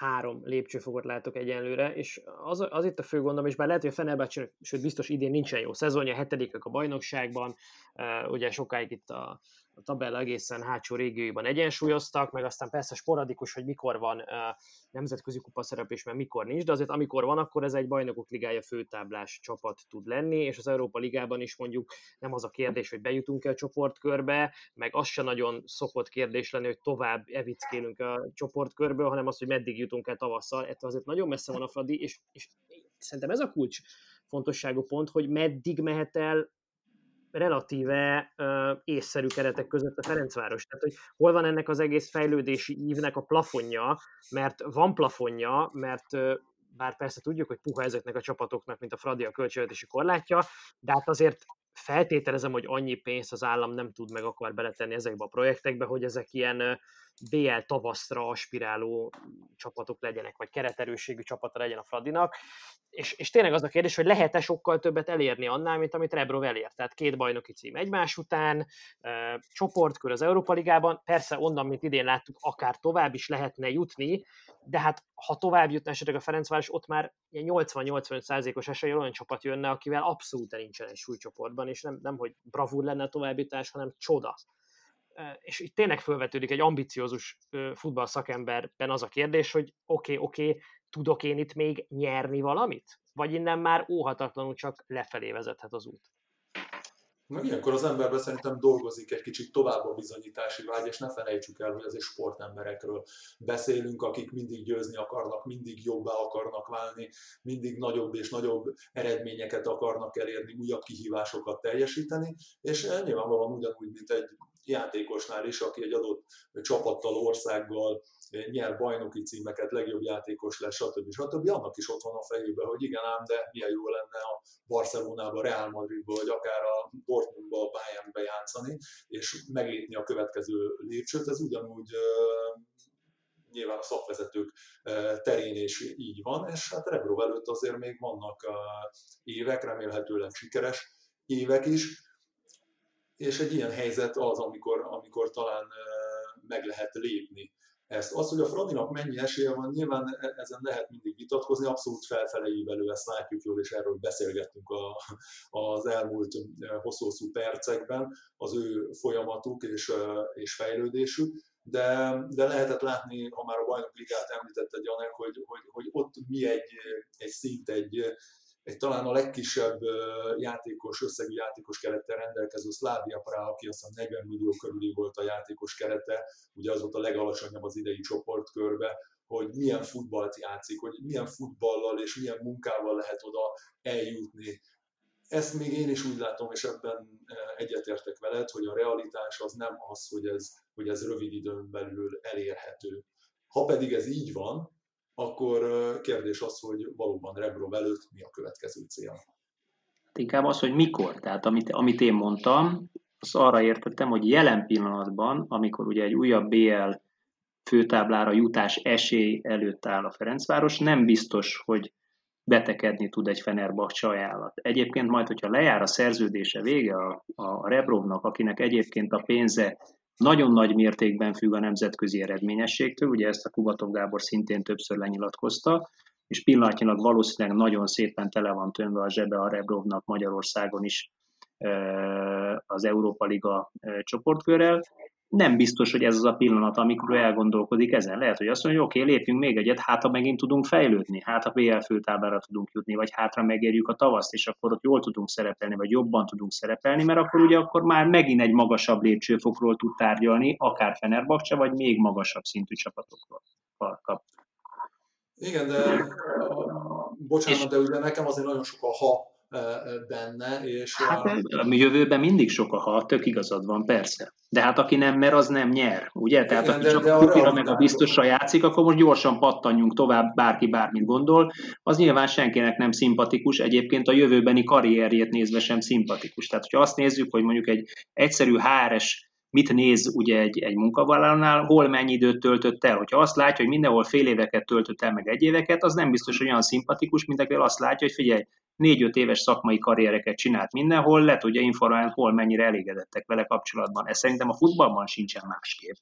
három lépcsőfokot látok egyenlőre, és az, az itt a fő gondom, és bár lehet, hogy a Fenerbahce, sőt biztos idén nincsen jó szezonja, hetedikek a bajnokságban, ugye sokáig itt a, a tabella egészen hátsó régióiban egyensúlyoztak, meg aztán persze sporadikus, hogy mikor van nemzetközi kupa szereplés, mert mikor nincs, de azért amikor van, akkor ez egy bajnokok ligája főtáblás csapat tud lenni, és az Európa Ligában is mondjuk nem az a kérdés, hogy bejutunk-e a csoportkörbe, meg az se nagyon szokott kérdés lenni, hogy tovább evickélünk a csoportkörből, hanem az, hogy meddig jutunk el tavasszal. Ettől azért nagyon messze van a Fradi, és, és szerintem ez a kulcs fontosságú pont, hogy meddig mehet el relatíve uh, észszerű keretek között a Ferencváros. Tehát, hogy hol van ennek az egész fejlődési ívnek a plafonja, mert van plafonja, mert uh, bár persze tudjuk, hogy puha ezeknek a csapatoknak, mint a Fradi a költségvetési korlátja, de hát azért feltételezem, hogy annyi pénzt az állam nem tud meg akar beletenni ezekbe a projektekbe, hogy ezek ilyen BL tavaszra aspiráló csapatok legyenek, vagy kereterőségű csapata legyen a Fradinak. És, és tényleg az a kérdés, hogy lehet-e sokkal többet elérni annál, mint amit Rebrov elért. Tehát két bajnoki cím egymás után, e, csoportkör az Európa Ligában, persze onnan, mint idén láttuk, akár tovább is lehetne jutni, de hát ha tovább jutna esetleg a Ferencváros, ott már 80-85%-os esélye olyan csapat jönne, akivel abszolút nincsen egy súlycsoportban, és nem, nem hogy bravúr lenne a továbbjutás, hanem csoda és itt tényleg felvetődik egy ambiciózus futball szakemberben az a kérdés, hogy oké, okay, oké, okay, tudok én itt még nyerni valamit? Vagy innen már óhatatlanul csak lefelé vezethet az út? Meg ilyenkor az emberben szerintem dolgozik egy kicsit tovább a bizonyítási vágy, és ne felejtsük el, hogy azért sportemberekről beszélünk, akik mindig győzni akarnak, mindig jobbá akarnak válni, mindig nagyobb és nagyobb eredményeket akarnak elérni, újabb kihívásokat teljesíteni, és nyilvánvalóan ugyanúgy, mint egy játékosnál is, aki egy adott csapattal, országgal nyer bajnoki címeket, legjobb játékos lesz, stb. stb. Annak is ott van a fejében, hogy igen ám, de milyen jó lenne a Barcelonába, Real Madridba, vagy akár a Dortmundba, a Bayernbe játszani, és meglépni a következő lépcsőt. Ez ugyanúgy nyilván a szakvezetők terén is így van, és hát Rebrov előtt azért még vannak évek, remélhetőleg sikeres évek is, és egy ilyen helyzet az, amikor, amikor talán meg lehet lépni ezt. Az, hogy a Fradinak mennyi esélye van, nyilván e, ezen lehet mindig vitatkozni, abszolút felfele ívelő, ezt látjuk jól, és erről beszélgettünk a, az elmúlt hosszú-hosszú percekben, az ő folyamatuk és, és fejlődésük, de, de lehetett látni, ha már a bajnok ligát említette Janek, hogy, hogy, hogy ott mi egy, egy szint, egy, egy talán a legkisebb játékos, összegű játékos kerettel rendelkező Szlávia Praha, aki azt hiszem 40 millió körüli volt a játékos kerete, ugye az volt a legalacsonyabb az idei csoportkörbe, hogy milyen futballt játszik, hogy milyen futballal és milyen munkával lehet oda eljutni. Ezt még én is úgy látom, és ebben egyetértek veled, hogy a realitás az nem az, hogy ez, hogy ez rövid időn belül elérhető. Ha pedig ez így van, akkor kérdés az, hogy valóban Rebrov előtt mi a következő cél. Hát inkább az, hogy mikor. Tehát amit, amit én mondtam, az arra értettem, hogy jelen pillanatban, amikor ugye egy újabb BL főtáblára jutás esély előtt áll a Ferencváros, nem biztos, hogy betekedni tud egy Fenerbahce ajánlat. Egyébként majd, hogyha lejár a szerződése vége a, a Rebrovnak, akinek egyébként a pénze nagyon nagy mértékben függ a nemzetközi eredményességtől, ugye ezt a Kubatov Gábor szintén többször lenyilatkozta, és pillanatnyilag valószínűleg nagyon szépen tele van tömve a zsebe a Rebrovnak Magyarországon is az Európa Liga csoportkörrel, nem biztos, hogy ez az a pillanat, amikor ő elgondolkodik ezen. Lehet, hogy azt mondja, hogy oké, okay, lépjünk még egyet, hát ha megint tudunk fejlődni, hát a BL főtáblára tudunk jutni, vagy hátra megérjük a tavaszt, és akkor ott jól tudunk szerepelni, vagy jobban tudunk szerepelni, mert akkor ugye akkor már megint egy magasabb lépcsőfokról tud tárgyalni, akár Fenerbahce, vagy még magasabb szintű csapatokról kap. Igen, de bocsánat, és, de ugye nekem azért nagyon sok a ha benne. És hát a... a jövőben mindig sok a ha, tök igazad van, persze. De hát aki nem mer, az nem nyer, ugye? Tehát Igen, aki de, csak de a, a meg a biztosra játszik, akkor most gyorsan pattanjunk tovább, bárki bármit gondol. Az nyilván senkinek nem szimpatikus, egyébként a jövőbeni karrierjét nézve sem szimpatikus. Tehát, hogyha azt nézzük, hogy mondjuk egy egyszerű HRS mit néz ugye egy, egy munkavállalónál, hol mennyi időt töltött el. Hogyha azt látja, hogy mindenhol fél éveket töltött el, meg egy éveket, az nem biztos, hogy olyan szimpatikus, mint aki azt látja, hogy figyelj, négy-öt éves szakmai karriereket csinált mindenhol, le tudja informálni, hol mennyire elégedettek vele kapcsolatban. Ez szerintem a futballban sincsen másképp.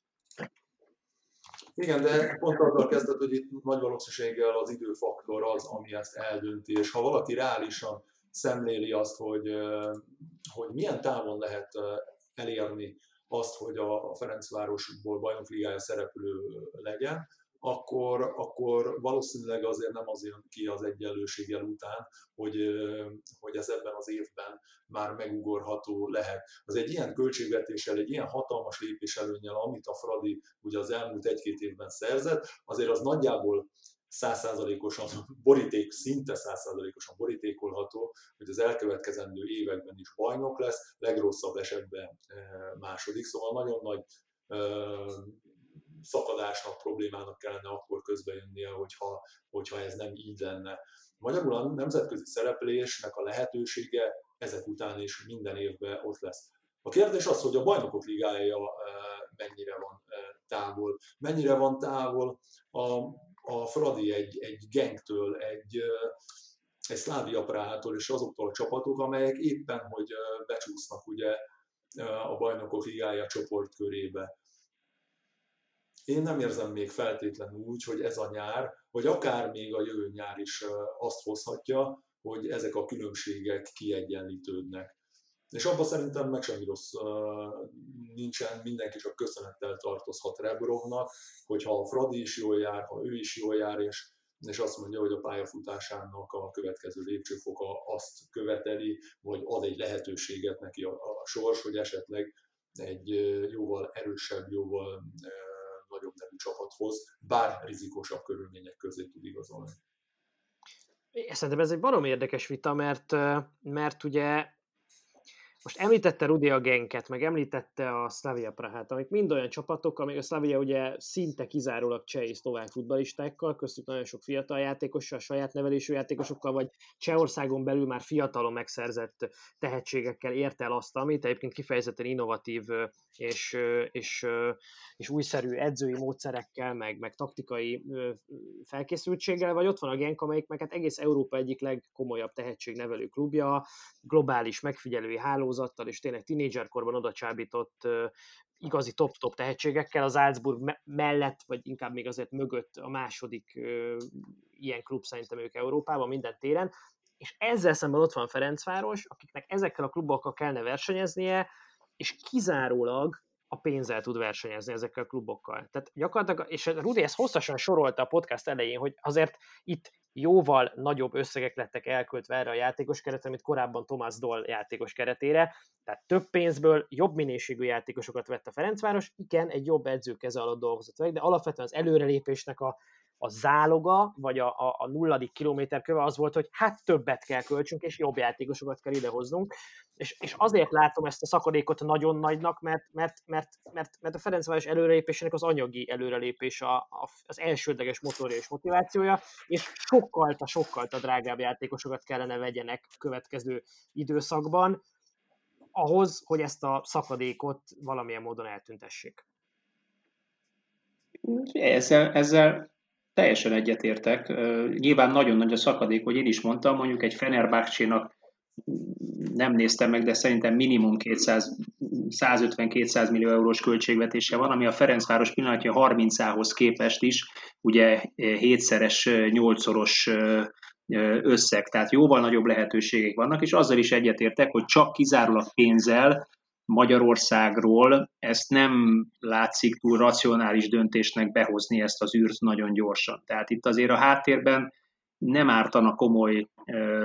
Igen, de pont azzal kezdett, hogy itt nagy valószínűséggel az időfaktor az, ami ezt eldönti, és ha valaki reálisan szemléli azt, hogy, hogy milyen távon lehet elérni azt, hogy a Ferencvárosból bajnokligája szereplő legyen, akkor, akkor valószínűleg azért nem az jön ki az egyenlőséggel után, hogy, hogy ez ebben az évben már megugorható lehet. Az egy ilyen költségvetéssel, egy ilyen hatalmas lépéselőnyel, amit a Fradi ugye az elmúlt egy-két évben szerzett, azért az nagyjából százszázalékosan boríték, szinte százszázalékosan borítékolható, hogy az elkövetkezendő években is bajnok lesz, legrosszabb esetben második, szóval nagyon nagy szakadásnak, problémának kellene akkor közbejönnie, hogyha, hogyha ez nem így lenne. Magyarul a nemzetközi szereplésnek a lehetősége ezek után is minden évben ott lesz. A kérdés az, hogy a bajnokok ligája mennyire van távol. Mennyire van távol a, a Fradi egy, egy gengtől, egy, egy Szlávia Prától és azoktól a csapatok, amelyek éppen, hogy becsúsznak ugye a bajnokok ligája csoportkörébe én nem érzem még feltétlenül úgy, hogy ez a nyár, vagy akár még a jövő nyár is azt hozhatja, hogy ezek a különbségek kiegyenlítődnek. És abban szerintem meg semmi rossz nincsen, mindenki csak köszönettel tartozhat Rebrovnak, hogyha a Fradi is jól jár, ha ő is jól jár, és, és azt mondja, hogy a pályafutásának a következő lépcsőfoka azt követeli, vagy ad egy lehetőséget neki a, a sors, hogy esetleg egy jóval erősebb, jóval nagyobb nevű csapathoz, bár rizikósabb körülmények közé tud igazolni. Szerintem ez egy barom érdekes vita, mert, mert ugye most említette Rudi a Genket, meg említette a Slavia Prahát, amik mind olyan csapatok, amik a Slavia ugye szinte kizárólag cseh és szlovák futbalistákkal, köztük nagyon sok fiatal játékossal, saját nevelésű játékosokkal, vagy Csehországon belül már fiatalon megszerzett tehetségekkel ért el azt, amit egyébként kifejezetten innovatív és, és, és újszerű edzői módszerekkel, meg, meg taktikai felkészültséggel, vagy ott van a Genk, amelyik meg hát egész Európa egyik legkomolyabb tehetségnevelő klubja, globális megfigyelői hálózattal, és tényleg tínédzserkorban oda csábított igazi top-top tehetségekkel, az Salzburg mellett, vagy inkább még azért mögött a második ilyen klub szerintem ők Európában minden téren, és ezzel szemben ott van Ferencváros, akiknek ezekkel a klubokkal kellene versenyeznie, és kizárólag a pénzzel tud versenyezni ezekkel a klubokkal. Tehát gyakorlatilag, és Rudi ezt hosszasan sorolta a podcast elején, hogy azért itt jóval nagyobb összegek lettek elköltve erre a játékos keretre, mint korábban Thomas Doll játékos keretére, tehát több pénzből jobb minőségű játékosokat vett a Ferencváros, igen, egy jobb edző keze alatt dolgozott meg, de alapvetően az előrelépésnek a, a záloga, vagy a, a, a nulladik kilométer köve az volt, hogy hát többet kell költsünk, és jobb játékosokat kell idehoznunk. És, és azért látom ezt a szakadékot nagyon nagynak, mert, mert, mert, mert, mert a Ferencváros előrelépésének az anyagi előrelépés a, a, az elsődleges motorja és motivációja, és sokkal, sokkal drágább játékosokat kellene vegyenek a következő időszakban, ahhoz, hogy ezt a szakadékot valamilyen módon eltüntessék. Ezzel, ezzel Teljesen egyetértek. Nyilván nagyon nagy a szakadék, hogy én is mondtam, mondjuk egy Fenerbahcsénak nem néztem meg, de szerintem minimum 150-200 millió eurós költségvetése van, ami a Ferencváros pillanatja 30-ához képest is ugye hétszeres, nyolcszoros összeg, tehát jóval nagyobb lehetőségek vannak, és azzal is egyetértek, hogy csak kizárólag pénzzel Magyarországról ezt nem látszik túl racionális döntésnek behozni ezt az űrt nagyon gyorsan. Tehát itt azért a háttérben nem ártana komoly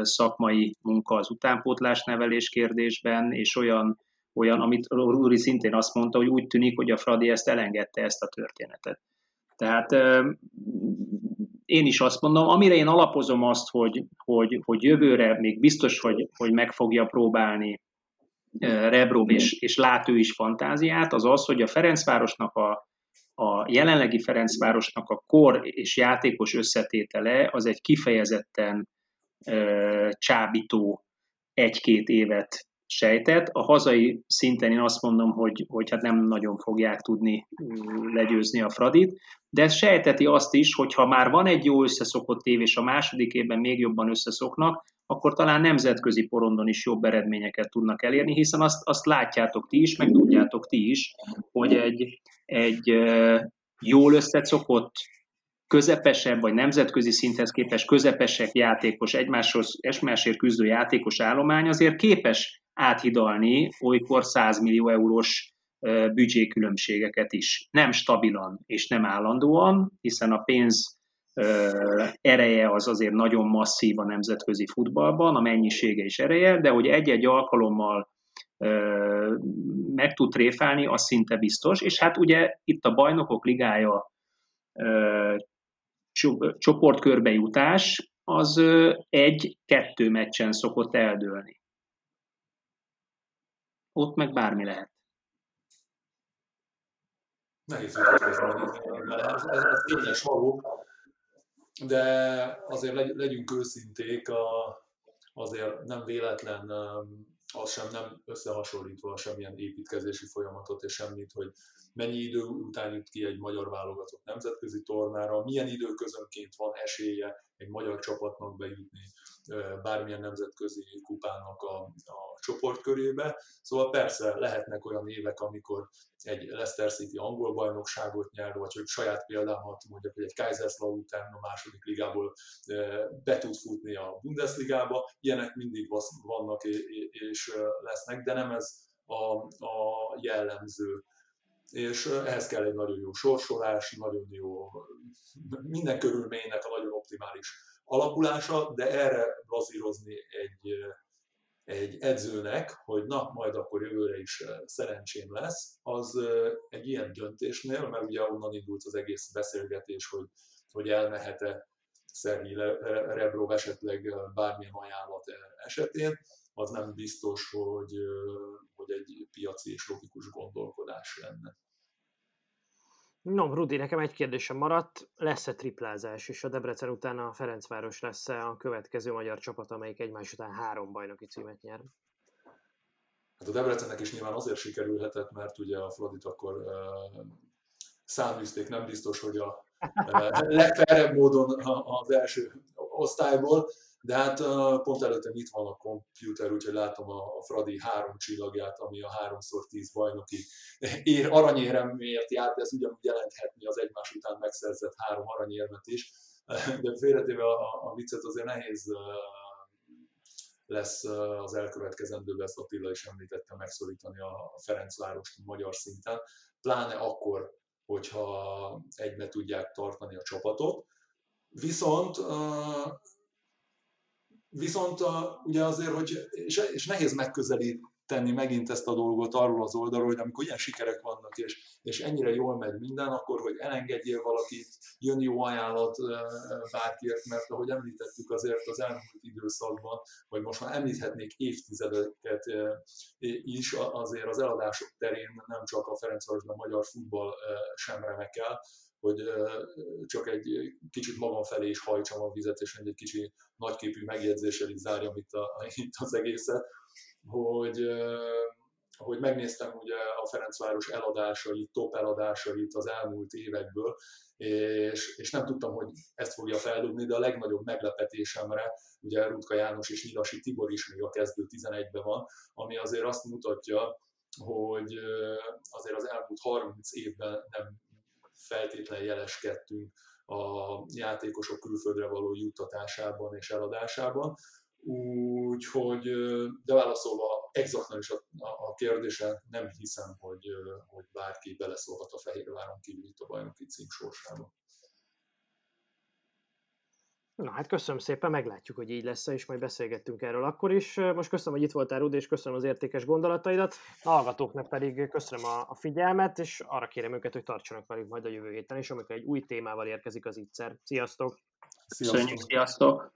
szakmai munka az utánpótlás nevelés kérdésben, és olyan, olyan amit Rúri szintén azt mondta, hogy úgy tűnik, hogy a Fradi ezt elengedte ezt a történetet. Tehát én is azt mondom, amire én alapozom azt, hogy, hogy, hogy jövőre még biztos, hogy, hogy meg fogja próbálni Rebrov és, és lát ő is fantáziát, az az, hogy a Ferencvárosnak a, a jelenlegi Ferencvárosnak a kor és játékos összetétele az egy kifejezetten ö, csábító egy-két évet sejtett. A hazai szinten én azt mondom, hogy, hogy hát nem nagyon fogják tudni legyőzni a Fradit, de ez sejteti azt is, hogy ha már van egy jó összeszokott év, és a második évben még jobban összeszoknak, akkor talán nemzetközi porondon is jobb eredményeket tudnak elérni, hiszen azt, azt látjátok ti is, meg tudjátok ti is, hogy egy, egy jól összeszokott, közepesebb, vagy nemzetközi szinthez képest közepesek játékos, egymáshoz, egymásért küzdő játékos állomány azért képes áthidalni olykor 100 millió eurós büdzsékülönbségeket is. Nem stabilan és nem állandóan, hiszen a pénz ereje az azért nagyon masszív a nemzetközi futballban, a mennyisége és ereje, de hogy egy-egy alkalommal meg tud tréfálni, az szinte biztos, és hát ugye itt a bajnokok ligája csoportkörbe jutás, az egy-kettő meccsen szokott eldőlni. Ott meg bármi lehet. Nehéz vitatkozni, ez, ez, ez tényleg való, de azért legyünk őszinték, a, azért nem véletlen az sem nem összehasonlítva semmilyen építkezési folyamatot és semmit, hogy mennyi idő után jut ki egy magyar válogatott nemzetközi tornára, milyen időközönként van esélye egy magyar csapatnak bejutni bármilyen nemzetközi kupának a, a csoportkörébe. Szóval persze lehetnek olyan évek, amikor egy Leicester City angol bajnokságot nyer, vagy hogy saját példámat mondjak, hogy egy Kaiserslautern a második ligából be tud futni a Bundesligába. Ilyenek mindig vannak és lesznek, de nem ez a, a jellemző és ehhez kell egy nagyon jó sorsolás, nagyon jó, minden körülménynek a nagyon optimális alakulása, de erre bazírozni egy, egy edzőnek, hogy na, majd akkor jövőre is szerencsém lesz, az egy ilyen döntésnél, mert ugye onnan indult az egész beszélgetés, hogy, hogy elmehet-e Szerhi Rebrov esetleg bármilyen ajánlat esetén, az nem biztos, hogy, hogy egy piaci és logikus gondolkodás lenne. No, Rudi, nekem egy kérdésem maradt. Lesz-e triplázás, és a Debrecen után a Ferencváros lesz-e a következő magyar csapat, amelyik egymás után három bajnoki címet nyer? Hát a Debrecennek is nyilván azért sikerülhetett, mert ugye a Fradit akkor uh, száműzték, nem biztos, hogy a uh, legfelebb módon az első osztályból, de hát pont előtte itt van a komputer, úgyhogy látom a, a Fradi három csillagját, ami a 3x10 bajnoki ér, aranyéremért jár, de ez ugyanúgy jelenthetni az egymás után megszerzett három aranyérmet is. De félretéve a, a viccet azért nehéz lesz az elkövetkezendőben, ezt Attila is említette, megszorítani a Ferencvárost magyar szinten, pláne akkor, hogyha egybe tudják tartani a csapatot. Viszont Viszont a, ugye azért, hogy, és, és nehéz megközelíteni megint ezt a dolgot arról az oldalról, hogy amikor ilyen sikerek vannak, és, és ennyire jól megy minden, akkor, hogy elengedjél valakit, jön jó ajánlat bárkiért, mert ahogy említettük azért az elmúlt időszakban, vagy most már említhetnék évtizedeket is, azért az eladások terén nem csak a Ferencváros, de a magyar futball sem remekel, hogy csak egy kicsit magam felé is hajtsam a vizet, és egy kicsi nagyképű megjegyzéssel is zárjam itt, a, itt az egészet, hogy, hogy megnéztem ugye a Ferencváros eladásait, top eladásait az elmúlt évekből, és, és nem tudtam, hogy ezt fogja feldobni, de a legnagyobb meglepetésemre, ugye Rutka János és Nyilasi Tibor is még a kezdő 11-ben van, ami azért azt mutatja, hogy azért az elmúlt 30 évben nem feltétlenül jeleskedtünk a játékosok külföldre való juttatásában és eladásában. Úgyhogy, de válaszolva exaktan is a, a kérdése, nem hiszem, hogy, hogy bárki beleszólhat a Fehérváron kívül itt a bajnoki cím sorsába. Na hát köszönöm szépen, meglátjuk, hogy így lesz és majd beszélgettünk erről akkor is. Most köszönöm, hogy itt voltál, Rudi, és köszönöm az értékes gondolataidat. A hallgatóknak pedig köszönöm a, a figyelmet, és arra kérem őket, hogy tartsanak velünk majd a jövő héten is, amikor egy új témával érkezik az ígyszer. Sziasztok! Sziasztok! Sziasztok.